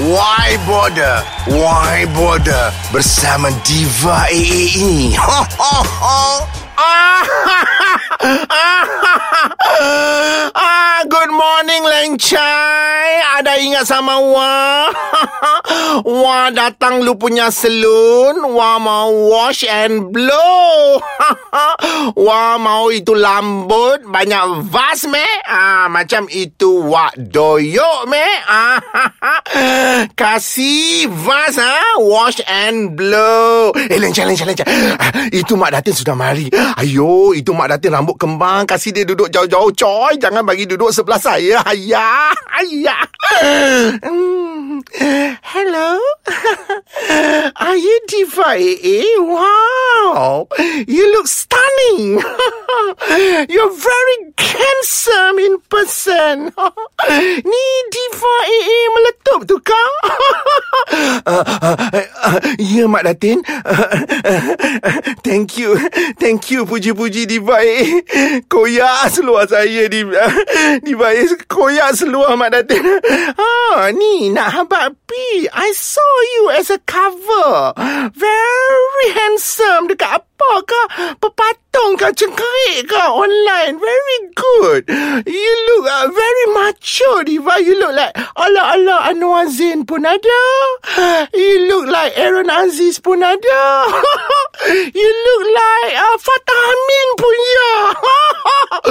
Why Border? Why Border? Bersama Diva AA ini. Ho, ho, ho. Ah, good morning, Leng Chai. Ada ingat sama Wah? Wah datang lu punya salon. Wah mau wash and blow. Wah mau itu lambut banyak vas me. Ah, macam itu wak doyok me. Ah, kasih vas ha. Wash and blow. Eh, Leng Chai, Leng Chai, Leng Chai. Ah, itu Mak Datin sudah mari. Ayo, itu Mak Datin rambut kembang. Kasih dia duduk jauh-jauh, coy. Jangan bagi duduk sebelah saya. Ayah, ayah. Hmm. Hello. Are you Diva AA? Wow. You look stunning. You're very handsome in person. Ni Diva AA meletup tu kau? uh, uh, uh, ya, Mak Datin. thank you. Thank you, puji-puji Diva AA. Koyak seluar saya, Diva. Diva AA koyak seluar, Mak Datin. Ah, ni nak habak pi. I saw you as a cover. Very handsome. Dekat apa ke? Pepatung ke? Cengkerik ke? Online. Very good. You look uh, very macho, Diva. You look like ala-ala Anwar Zain pun ada. You look like Aaron Aziz pun ada. you look like uh, Fatah Amin pun ya.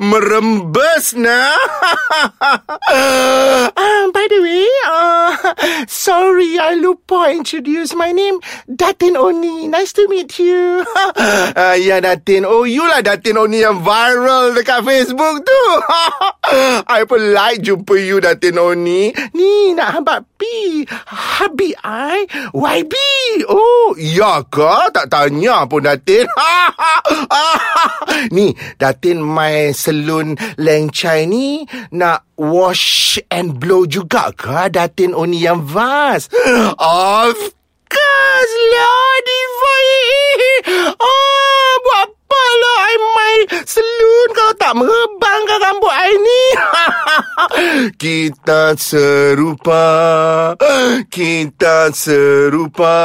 Merembes nah. uh, by the way, uh, sorry, I lupa introduce my name, Datin Oni. Nice to meet you. uh, ya, Datin. Oh, you lah Datin Oni yang viral dekat Facebook tu. I pun like jumpa you, Datin Oni. Ni, nak habak pi. Habi I, YB. Oh, ya ke? Tak tanya pun, Datin. ni, Datin my salon Leng Chai ni nak wash and blow juga ke Datin Oni yang vas? Of course lah, Diva. Oh, buat apa lah I my salon kalau tak merebangkan rambut I ni? Kita serupa Kita serupa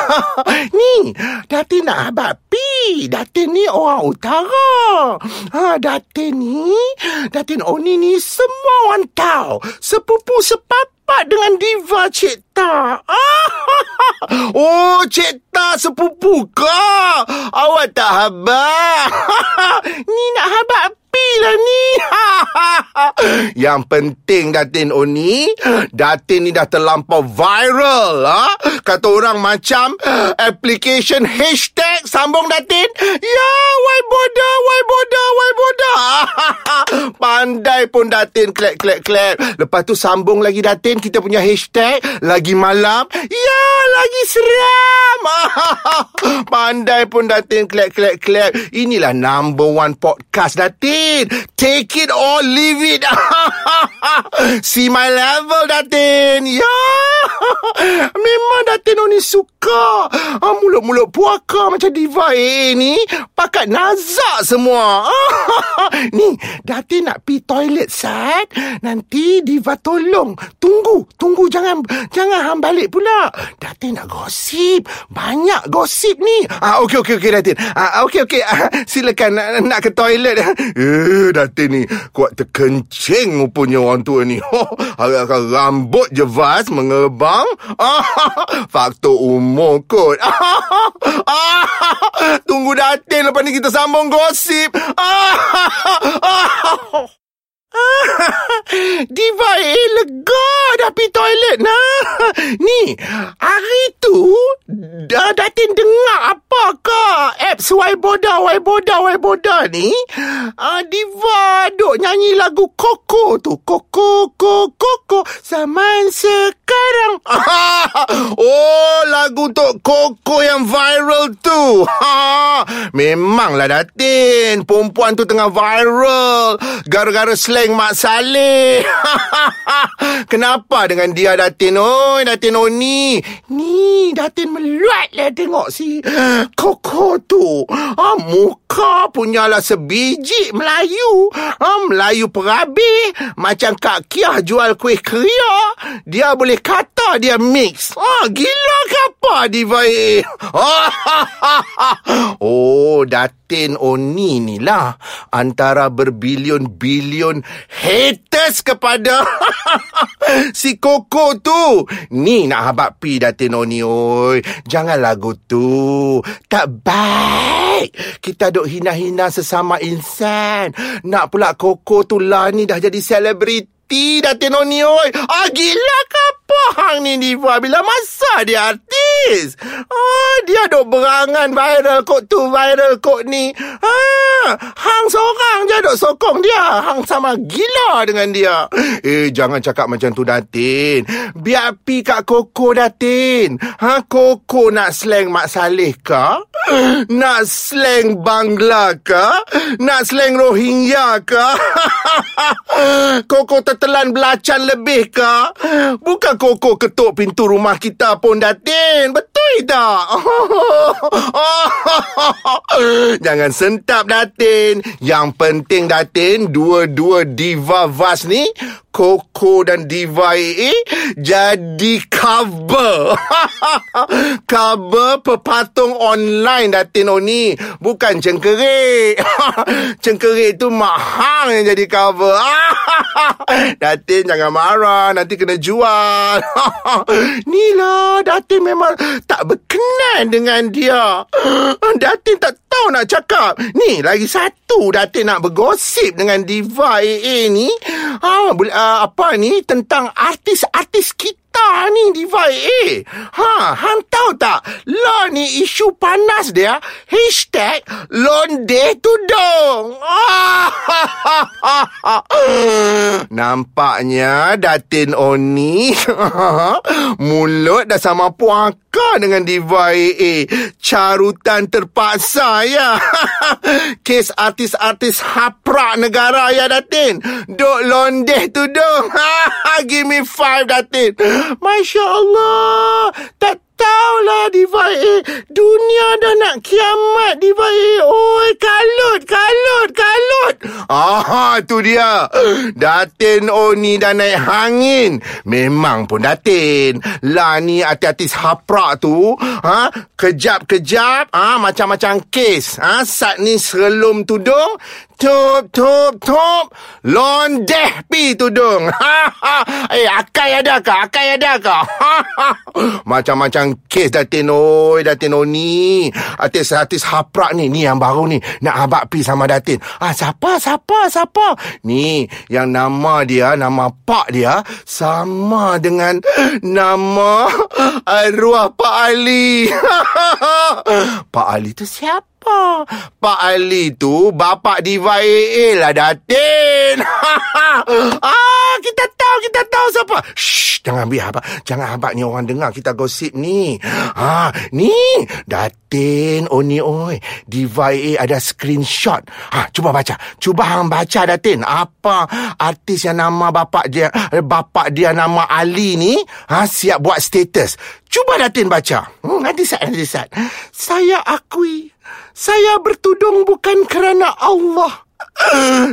Ni Datin nak abad pi Datin ni orang utara. Ha, Datin ni Datin Oni ni Semua orang tahu. Sepupu sepapak dengan diva Cik Ta. Oh Cik Ta sepupu kau. Awak tak habaq Ni nak habaq lah ni. Yang penting Datin Oni, Datin ni dah terlampau viral. Ha? Kata orang macam application hashtag sambung Datin. Ya, why boda, Pandai pun Datin klek, klek, klek. Lepas tu sambung lagi Datin, kita punya hashtag lagi malam. Ya, lagi seram. Pandai pun Datin klek, klek, klek. Inilah number one podcast Datin. Take it or leave it. See my level, Datin. Ya. Memang Datin ni suka. Ah, mulut-mulut puaka macam diva AA ni. Pakat nazak semua. ni, Datin nak pi toilet set. Nanti diva tolong. Tunggu. Tunggu. Jangan jangan ham balik pula. Datin nak gosip. Banyak gosip ni. Ah, okey, okey, okey, Datin. Ah, okey, okey. Ah, silakan nak, nak ke toilet. Eh, Datin ni kuat terkencing rupanya orang tua ni. Harapkan rambut je vas mengebang. Faktor umur kot. Tunggu Datin lepas ni kita sambung gosip. Diva lega dah pergi toilet nah. Ni, hari tu dah datin dengar apa ke apps Waiboda Waiboda Waiboda ni? Uh, Diva duk nyanyi lagu Koko tu. Koko Koko Koko zaman sekarang. oh, lagu tu Koko yang viral tu. Memanglah datin, perempuan tu tengah viral gara-gara slang Mak Saleh. Kenapa dengan dia Datin? Oi, Datin Oni. Ni, Datin meluat lah tengok si Koko tu. Ah, muka kau punyalah sebiji Melayu. Ha, Melayu perabi. Macam Kak Kiah jual kuih keria. Dia boleh kata dia mix. Ha, gila ke apa diva A? oh, Datin Oni ni lah. Antara berbilion-bilion haters kepada si Koko tu. Ni nak habak pi Datin Oni, oi. Jangan lagu tu. Tak baik. Kita duk hina-hina sesama insan. Nak pula Koko tu lah ni dah jadi selebriti Datin Oni, oi. Ah, gila ke apa hang ni Diva? Bila masa dia artis? Ah, dia duk berangan viral kok tu, viral kok ni. Ah, hang seorang je duk sokong dia. Hang sama gila dengan dia. Eh, jangan cakap macam tu Datin. Biar pi kat Koko Datin. Ha, Koko nak slang Mak Saleh ke? Nak slang Bangla ke? Nak slang Rohingya ke? Koko tertelan belacan lebih ke? Bukan Koko ketuk pintu rumah kita pun Datin. but Betul tak? Jangan sentap Datin. Yang penting Datin, dua-dua diva vas ni, Koko dan Diva AA jadi cover. cover pepatung online Datin Oni. Bukan cengkerik. cengkerik tu mak hang yang jadi cover. Datin jangan marah. Nanti kena jual. Ni lah Datin memang tak berkenan dengan dia. Datin tak tahu nak cakap. Ni lagi satu Datin nak bergosip dengan Diva AA ni. Ha, uh, apa ni tentang artis-artis kita ni Diva AA. Ha, hang tahu tak? Lah ni isu panas dia. Hashtag Londe Tudung. Nampaknya Datin Oni mulut dah sama puaka dengan Diva AA. Carutan terpaksa ya. Kes artis-artis haprak negara ya Datin. Duk londeh tudung. Give me five Datin. Masya Allah. Tak tahulah Diva A. Dunia dah nak kiamat Diva A. Oi, kalut, kalut, kalut. Ah, tu dia. Datin Oni dah naik hangin. Memang pun Datin. Lah ni artis-artis haprak tu. Ha? Kejap-kejap. Ha? Macam-macam kes. Ha? Sat ni serelum tudung. Tup, tup, tup. Londeh pi tudung. eh, akai ada ke? Akai ada ke? Macam-macam kes Datin Oi, Datin Oni. Artis-artis haprak ni. Ni yang baru ni. Nak abak pi sama Datin. Ah, siapa? Siapa? Siapa? Ni, yang nama dia, nama pak dia, sama dengan nama arwah Pak Ali. Pak Ali tu siapa? Pak Ali tu bapak Diva AA lah Datin. ah, kita tahu, kita tahu siapa. Shh, jangan biar apa. Jangan abang ni orang dengar kita gosip ni. Ha, ni Datin Oni oi. Diva AA ada screenshot. Ha, cuba baca. Cuba hang baca Datin. Apa artis yang nama bapak dia bapak dia nama Ali ni ha siap buat status. Cuba Datin baca. Hmm, nanti saat nanti saat. Saya akui saya bertudung bukan kerana Allah,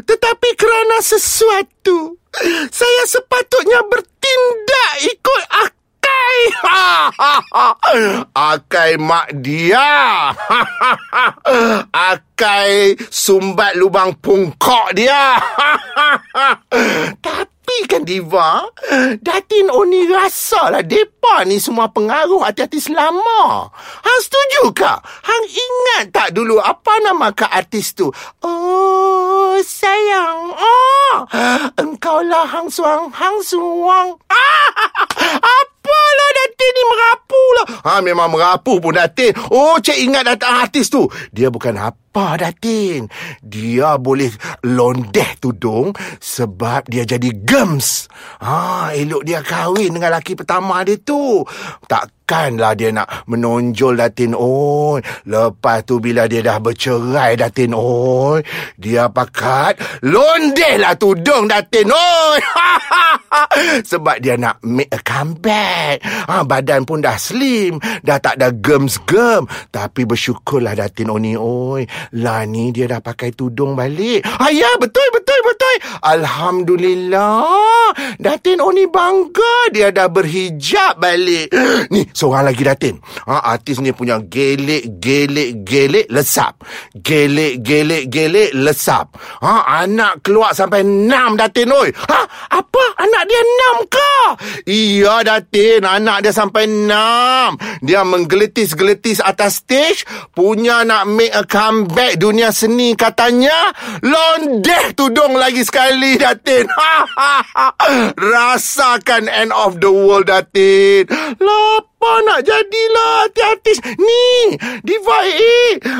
tetapi kerana sesuatu. Saya sepatutnya bertindak ikut akai. akai mak dia. akai sumbat lubang pungkok dia. Tapi kan Diva, Datin Oni rasa lah depa ni semua pengaruh artis-artis lama. Hang setuju kak? Hang ingat tak dulu apa nama kak artis tu? Oh, sayang. Oh, engkau lah Hang Suang, Hang Suang. Ah, apalah Datin ni merapu lah. Ha, memang merapu pun Datin. Oh, cik ingat datang artis tu. Dia bukan apa Datin. Dia boleh londeh tudung sebab dia jadi gems. Ha, elok dia kahwin dengan laki pertama dia tu. Takkanlah dia nak menonjol Datin Oi. Lepas tu bila dia dah bercerai Datin Oi. Dia pakat londeh lah tudung Datin Oi. sebab dia nak make a comeback. Ha, badan pun dah slim. Dah tak ada gems-gem. Tapi bersyukurlah Datin Oni Oi. Lah ni dia dah pakai tudung balik. Ah, ya, betul, betul, betul. Alhamdulillah. Datin Oni bangga dia dah berhijab balik. Ni, seorang lagi Datin. Ha, artis ni punya gelek, gelek, gelek, lesap. Gelek, gelek, gelek, lesap. Ha, anak keluar sampai enam Datin, oi. Ha, apa? Anak dia enam ke? Iya, Datin. Anak dia sampai enam. Dia menggeletis-geletis atas stage. Punya nak make a comeback dunia seni katanya. Londeh tudung lagi sekali, Datin. Rasakan end of the world, Datin. Lapa apa nak jadilah hati-hati ni Diva A.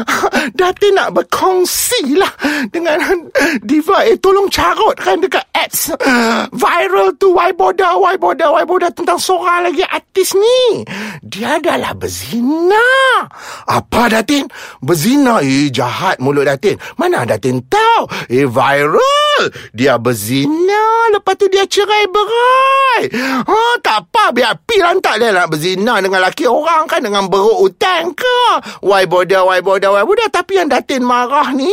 Datin nak berkongsi lah dengan Diva A. Tolong carutkan dekat ads. Viral tu why boda why boda why boda tentang seorang lagi artis ni. Dia adalah berzina. Apa Datin? Berzina? Eh jahat mulut Datin. Mana Datin tahu? Eh viral. Dia berzina. Lepas tu dia cerai berai. Ha tak apa. Biar pi lantak dia nak berzina dengan laki orang kan dengan beruk hutang ke. Why bother, why bother, why bother. Tapi yang Datin marah ni,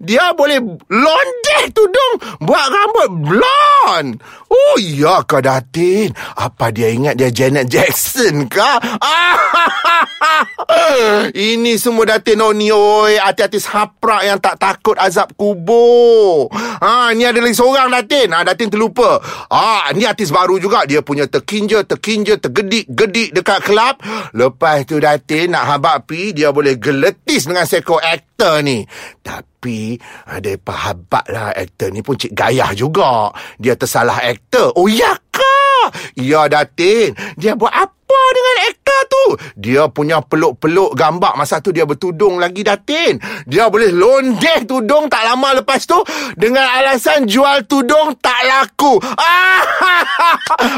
dia boleh londeh tudung buat rambut blonde. Oh, ya ke Datin? Apa dia ingat dia Janet Jackson ke? Ini semua Datin oh ni, oi. Hati-hati haprak yang tak takut azab kubur. Ha, ni ada lagi seorang Datin. Ha, Datin terlupa. Ha, ni artis baru juga. Dia punya terkinja, terkinja, tergedik-gedik dekat kelab. Lepas tu Datin nak habak pi, dia boleh geletis dengan seko aktor ni. Tapi, ada pahabat lah aktor ni pun cik gayah juga. Dia tersalah aktor. Oh, ya ke? Ya, Datin. Dia buat apa? Apa dengan aktor tu? Dia punya peluk-peluk gambar masa tu dia bertudung lagi Datin. Dia boleh londeh tudung tak lama lepas tu dengan alasan jual tudung tak laku. Ah,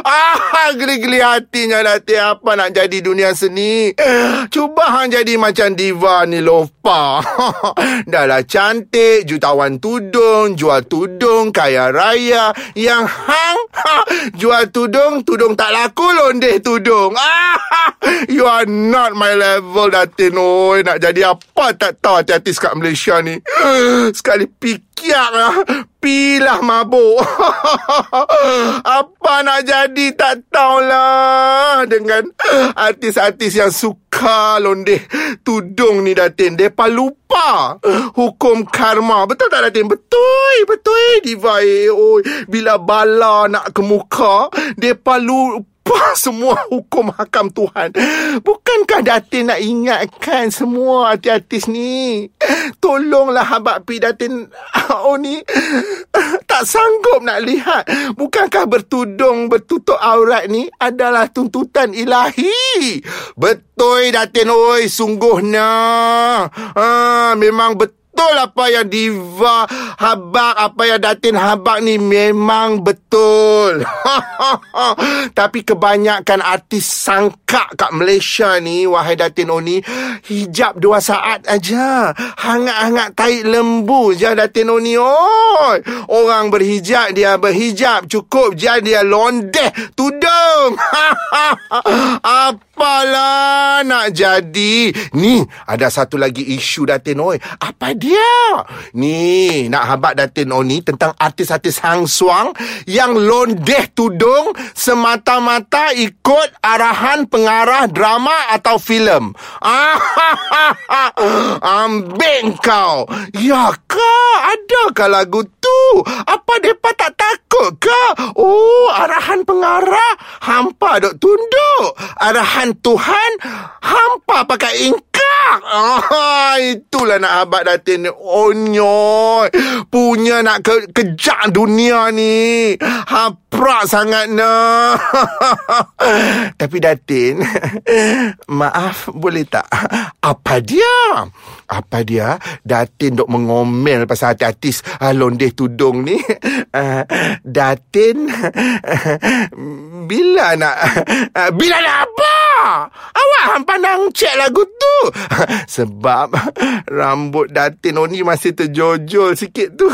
ah geli-geli hatinya Datin. Apa nak jadi dunia seni? Cuba hang jadi macam diva ni Lofa. Dah lah cantik, jutawan tudung, jual tudung, kaya raya. Yang hang jual tudung, tudung tak laku, londeh tudung. you are not my level, Datin. Oi, nak jadi apa tak tahu hati-hati sekat Malaysia ni. Sekali pikir lah. Pilah mabuk. apa nak jadi tak tahulah. Dengan artis-artis yang suka londeh tudung ni, Datin. Mereka lupa hukum karma. Betul tak, Datin? Betul, betul. Diva, eh. Oi, bila bala nak ke muka, mereka lupa apa semua hukum hakam Tuhan? Bukankah Datin nak ingatkan semua artis ni? Tolonglah Habak Pi Datin oh ni tak sanggup nak lihat. Bukankah bertudung bertutup aurat ni adalah tuntutan ilahi? Betul Datin oi sungguhnya. Ha, memang betul betul apa yang Diva Habak, apa yang Datin Habak ni memang betul. Tapi kebanyakan artis sangka kat Malaysia ni, wahai Datin Oni, hijab dua saat aja. Hangat-hangat taik lembu je Datin Oni. Oi. Orang berhijab, dia berhijab. Cukup je dia londeh tudung. Apalah nak jadi. Ni, ada satu lagi isu Datin Oi. Apa dia. Ni nak habak Datin Oni tentang artis-artis Hang Suang yang londeh tudung semata-mata ikut arahan pengarah drama atau filem. Ambil kau. Ya ke? Adakah lagu tu? Apa mereka tak takut ke? Oh, arahan pengarah hampa dok tunduk. Arahan Tuhan hampa pakai ingkar. Ah, itulah nak habak Datin ni Onyoy Punya nak ke kejak dunia ni Haprak sangat na Tapi Datin Maaf boleh tak Apa dia Apa dia? Datin dok mengomel Pasal artis uh, Londeh tudung ni. Uh, Datin Bila nak uh, Bila nak apa? Awak pandang cek lagu tu. Sebab Rambut Datin Oni masih terjojol sikit tu.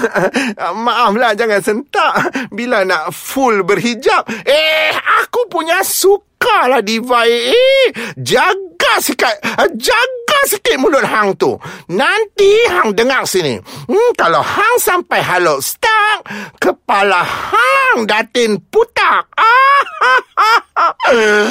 Maaflah jangan sentak. Bila nak full berhijab Eh aku punya suka lah Diva eh Jaga sikit Jaga sikit mulut hang tu. Nanti hang dengar sini. Hmm, kalau hang sampai halok stuck, kepala hang datin putak.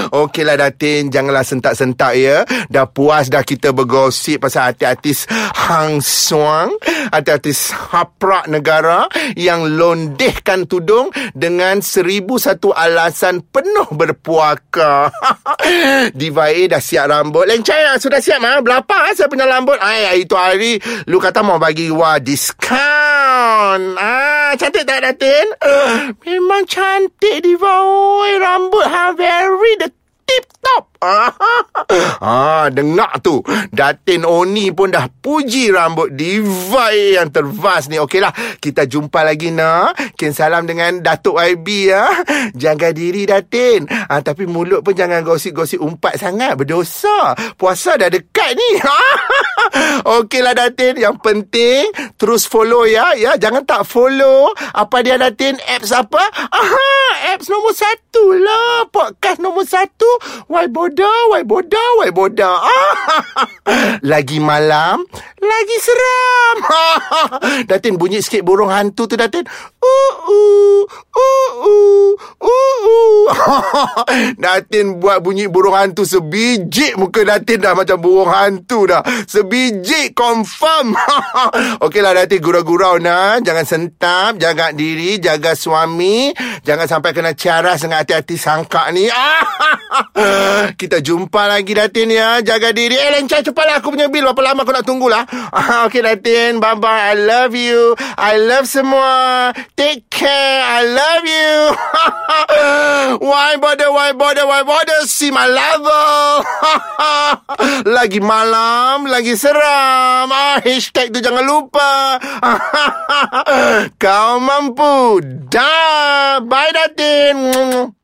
Okeylah Datin, janganlah sentak-sentak ya. Dah puas dah kita bergosip pasal artis-artis Hang Suang, artis-artis haprak negara yang londehkan tudung dengan seribu satu alasan penuh berpuaka. Diva A dah siap rambut. Lencai lah, sudah siap mah. Berapa saya punya rambut? Ay, itu hari lu kata mau bagi wah diskaun. Ah, cantik tak Datin? Uh, memang cantik Diva. Oi, rambut ha very the tip top. ah, dengar tu. Datin Oni pun dah puji rambut diva yang tervas ni. Okeylah, kita jumpa lagi nak. Ken salam dengan Datuk YB ya. Jaga diri Datin. Ah, tapi mulut pun jangan gosip-gosip umpat sangat. Berdosa. Puasa dah dekat ni. Okeylah Datin. Yang penting terus follow ya. Ya, jangan tak follow. Apa dia Datin? Apps apa? Aha, apps nombor satu lah. Podcast nombor satu. Why bodoh, why bodoh, why bodoh. lagi malam, lagi seram. Datin bunyi sikit burung hantu tu Datin. Uh uh uh uh uh. Datin buat bunyi burung hantu sebiji muka Datin dah macam burung hantu dah. Sebiji confirm. Okeylah Datin gurau-gurau nah, jangan sentap, jaga diri, jaga suami, jangan sampai kena caras dengan hati-hati sangka ni. Kita jumpa lagi Datin ya. Jaga diri. Eh lencah cepatlah aku punya bil. Berapa lama aku nak tunggulah? Okay Datin. Bye bye I love you. I love semua. Take care. I love you. Why bother Why bother Why bother? See my level. Lagi malam Lagi seram. Ah, Hashtag tu jangan lupa. Kau mampu. Dah. Bye Datin gente